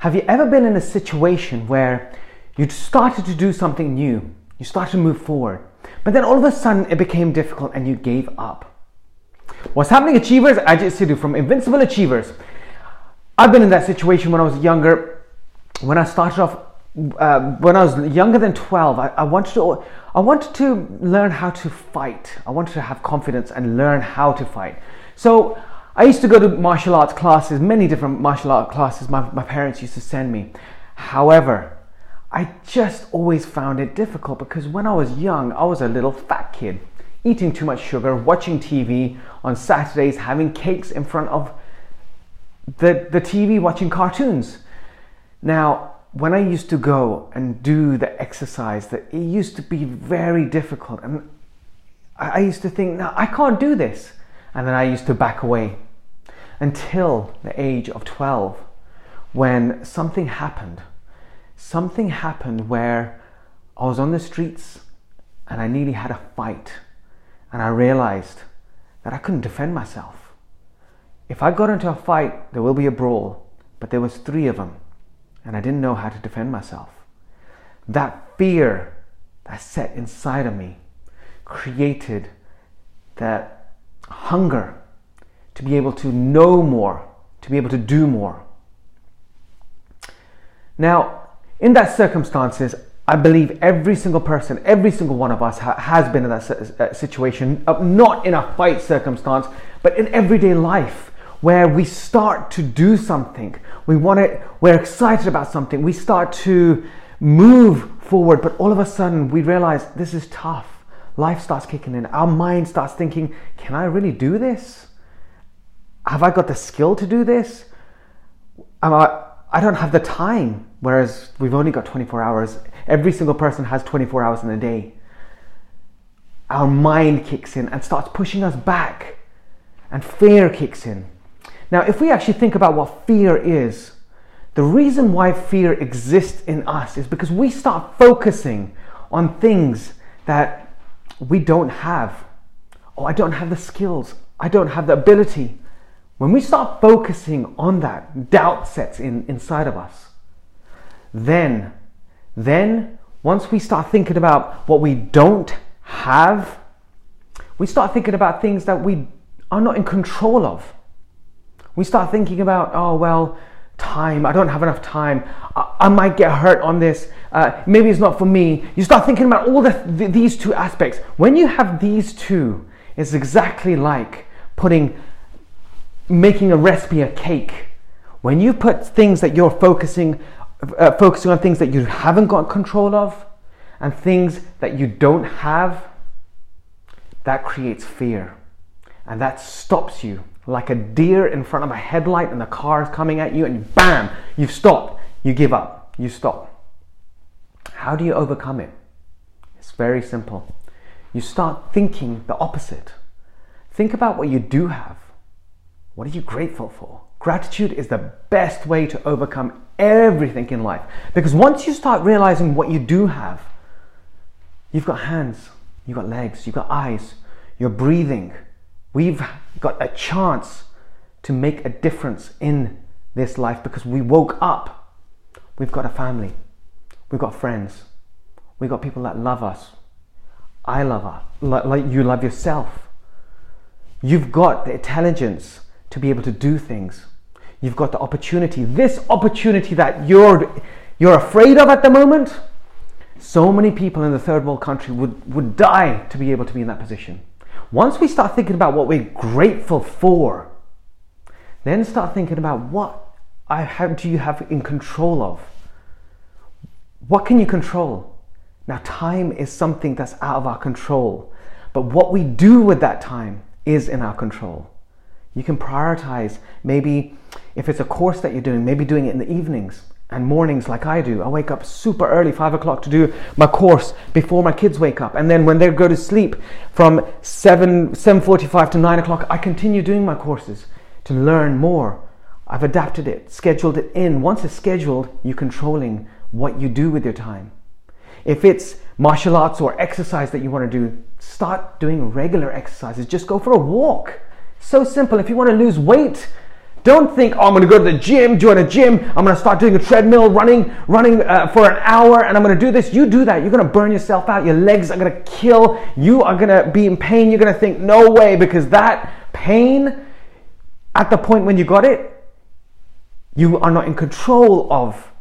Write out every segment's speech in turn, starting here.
Have you ever been in a situation where you started to do something new, you started to move forward, but then all of a sudden it became difficult and you gave up? What's happening, achievers? Ajit Sidhu from Invincible Achievers. I've been in that situation when I was younger. When I started off, uh, when I was younger than 12, I, I, wanted to, I wanted to learn how to fight. I wanted to have confidence and learn how to fight. So I used to go to martial arts classes, many different martial art classes my, my parents used to send me. However, I just always found it difficult because when I was young, I was a little fat kid, eating too much sugar, watching TV on Saturdays, having cakes in front of the, the TV, watching cartoons. Now, when I used to go and do the exercise, that it used to be very difficult, and I, I used to think, no, I can't do this and then I used to back away until the age of 12 when something happened. Something happened where I was on the streets and I nearly had a fight, and I realized that I couldn't defend myself. If I got into a fight, there will be a brawl, but there was three of them, and I didn't know how to defend myself. That fear that set inside of me created that hunger to be able to know more, to be able to do more. Now, in that circumstances, I believe every single person, every single one of us ha- has been in that uh, situation, uh, not in a fight circumstance, but in everyday life where we start to do something. We want it, we're excited about something. We start to move forward, but all of a sudden we realize this is tough life starts kicking in. Our mind starts thinking, can I really do this? Have I got the skill to do this? Am I, I don't have the time. Whereas we've only got 24 hours. Every single person has 24 hours in a day. Our mind kicks in and starts pushing us back, and fear kicks in. Now, if we actually think about what fear is, the reason why fear exists in us is because we start focusing on things that we don't have. Oh, I don't have the skills. I don't have the ability. When we start focusing on that, doubt sets in inside of us. Then, then once we start thinking about what we don't have, we start thinking about things that we are not in control of. We start thinking about, oh, well, time. I don't have enough time. I, I might get hurt on this. Uh, maybe it's not for me. You start thinking about all the, th- these two aspects. When you have these two, it's exactly like putting, making a recipe a cake. When you put things that you're focusing, uh, focusing on things that you haven't got control of, and things that you don't have, that creates fear, and that stops you like a deer in front of a headlight and the car is coming at you and bam, you've stopped. You give up. You stop. How do you overcome it? It's very simple. You start thinking the opposite. Think about what you do have. What are you grateful for? Gratitude is the best way to overcome everything in life. Because once you start realizing what you do have, you've got hands, you've got legs, you've got eyes, you're breathing, We've got a chance to make a difference in this life because we woke up. We've got a family. We've got friends. We've got people that love us. I love us. Like you love yourself. You've got the intelligence to be able to do things. You've got the opportunity. This opportunity that you're you're afraid of at the moment. So many people in the third world country would, would die to be able to be in that position. Once we start thinking about what we're grateful for, then start thinking about what I have, do you have in control of? What can you control? Now, time is something that's out of our control, but what we do with that time is in our control. You can prioritize maybe if it's a course that you're doing, maybe doing it in the evenings and mornings like I do. I wake up super early, five o'clock, to do my course before my kids wake up, and then when they go to sleep, from seven seven forty-five to nine o'clock, I continue doing my courses to learn more. I've adapted it, scheduled it in. Once it's scheduled, you're controlling what you do with your time. If it's martial arts or exercise that you want to do, start doing regular exercises. Just go for a walk. So simple. If you want to lose weight, Don't think, oh, I'm going to go to the gym, join a gym. I'm going to start doing a treadmill, running, running uh, for an hour, and I'm going to do this. You do that, you're going to burn yourself out. Your legs are going to kill. You are going to be in pain. You're going to think, no way, because that pain, at the point when you got it, you are not in control of.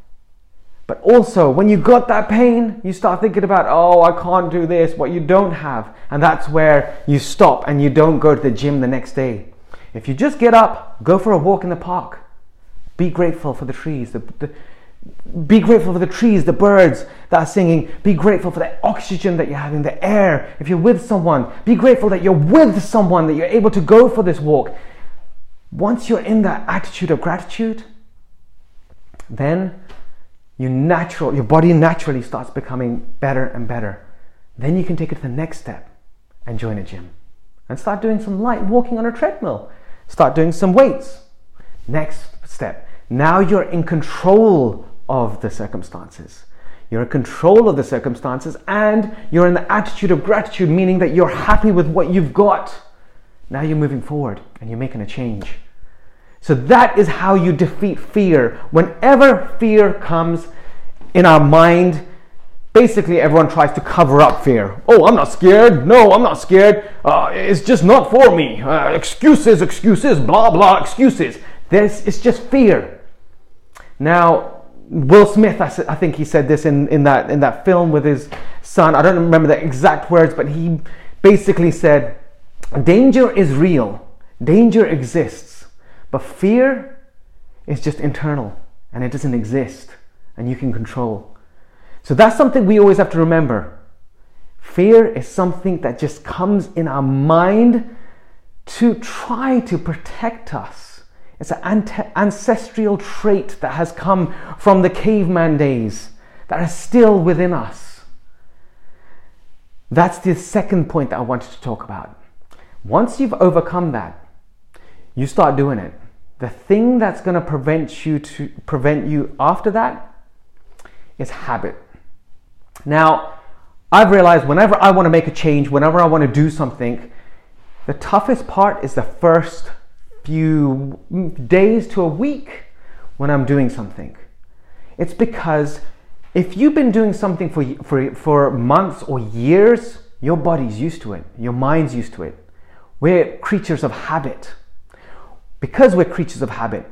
But also, when you got that pain, you start thinking about, oh, I can't do this, what you don't have. And that's where you stop and you don't go to the gym the next day. If you just get up, go for a walk in the park, be grateful for the trees, the, the, be grateful for the trees, the birds that are singing. Be grateful for the oxygen that you're having, the air. If you're with someone, be grateful that you're with someone, that you're able to go for this walk. Once you're in that attitude of gratitude, then you natural, your body naturally starts becoming better and better. Then you can take it to the next step and join a gym and start doing some light walking on a treadmill Start doing some weights. Next step. Now you're in control of the circumstances. You're in control of the circumstances and you're in the attitude of gratitude, meaning that you're happy with what you've got. Now you're moving forward and you're making a change. So that is how you defeat fear. Whenever fear comes in our mind, basically everyone tries to cover up fear. Oh, I'm not scared. No, I'm not scared. Uh, it's just not for me. Uh, excuses, excuses, blah, blah, excuses. This it's just fear. Now, Will Smith, I, I think he said this in, in, that, in that film with his son. I don't remember the exact words, but he basically said, Danger is real, danger exists, but fear is just internal and it doesn't exist and you can control. So that's something we always have to remember. Fear is something that just comes in our mind to try to protect us. It's an ancestral trait that has come from the caveman days that is still within us. That's the second point that I wanted to talk about. Once you've overcome that, you start doing it. The thing that's going to prevent you to prevent you after that is habit. Now, I've realized whenever I want to make a change, whenever I want to do something, the toughest part is the first few days to a week when I'm doing something. It's because if you've been doing something for, for, for months or years, your body's used to it, your mind's used to it. We're creatures of habit. Because we're creatures of habit,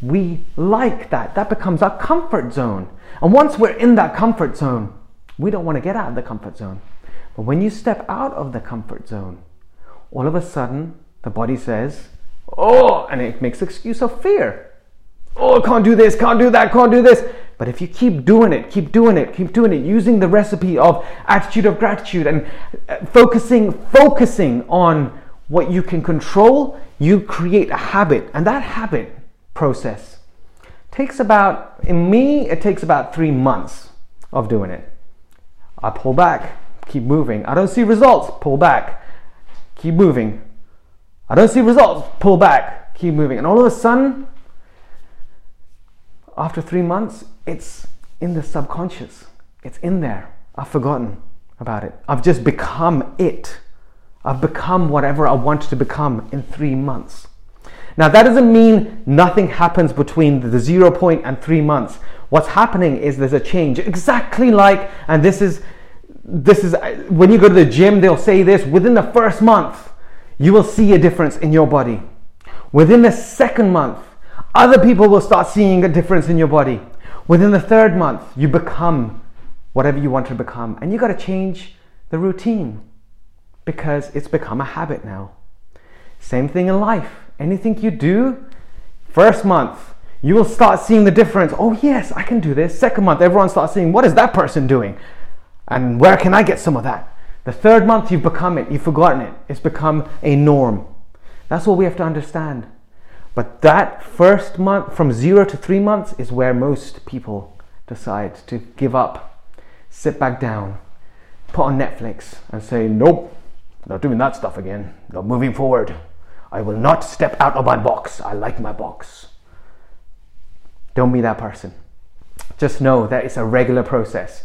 we like that. That becomes our comfort zone. And once we're in that comfort zone, we don't want to get out of the comfort zone. But when you step out of the comfort zone, all of a sudden the body says, Oh, and it makes excuse of fear. Oh, can't do this, can't do that, can't do this. But if you keep doing it, keep doing it, keep doing it, using the recipe of attitude of gratitude and uh, focusing, focusing on what you can control, you create a habit. And that habit process takes about, in me, it takes about three months of doing it. I pull back, keep moving. I don't see results, pull back, keep moving. I don't see results, pull back, keep moving. And all of a sudden, after three months, it's in the subconscious. It's in there. I've forgotten about it. I've just become it. I've become whatever I wanted to become in three months. Now, that doesn't mean nothing happens between the zero point and three months. What's happening is there's a change, exactly like, and this is this is when you go to the gym, they'll say this within the first month, you will see a difference in your body. Within the second month, other people will start seeing a difference in your body. Within the third month, you become whatever you want to become, and you got to change the routine because it's become a habit now. Same thing in life. Anything you do, first month, you will start seeing the difference. Oh, yes, I can do this. Second month, everyone starts seeing, what is that person doing? And where can I get some of that? The third month, you've become it, you've forgotten it. It's become a norm. That's what we have to understand. But that first month, from zero to three months, is where most people decide to give up, sit back down, put on Netflix, and say, Nope, not doing that stuff again. Not moving forward. I will not step out of my box. I like my box. Don't be that person. Just know that it's a regular process.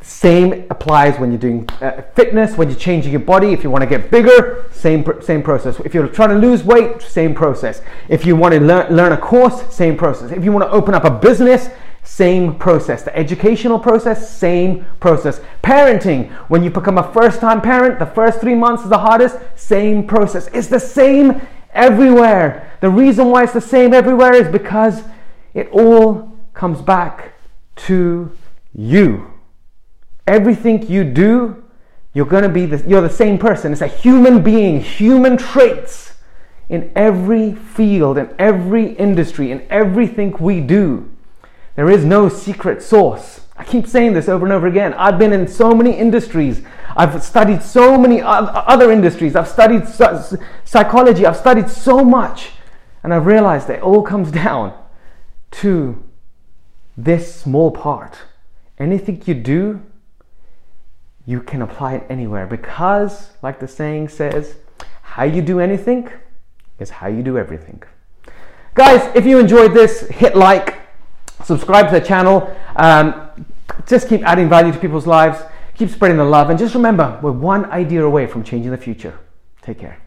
Same applies when you're doing uh, fitness, when you're changing your body. If you want to get bigger, same same process. If you're trying to lose weight, same process. If you want to learn learn a course, same process. If you want to open up a business, same process. The educational process, same process. Parenting, when you become a first time parent, the first three months is the hardest, same process. It's the same everywhere. The reason why it's the same everywhere is because it all comes back to you. Everything you do, you're going to be the, you're the same person. It's a human being, human traits in every field, in every industry, in everything we do. There is no secret sauce. I keep saying this over and over again. I've been in so many industries. I've studied so many other industries. I've studied psychology. I've studied so much. And I've realized that it all comes down to this small part. Anything you do, you can apply it anywhere because, like the saying says, how you do anything is how you do everything. Guys, if you enjoyed this, hit like, subscribe to the channel. Um, just keep adding value to people's lives, keep spreading the love, and just remember, we're one idea away from changing the future. Take care.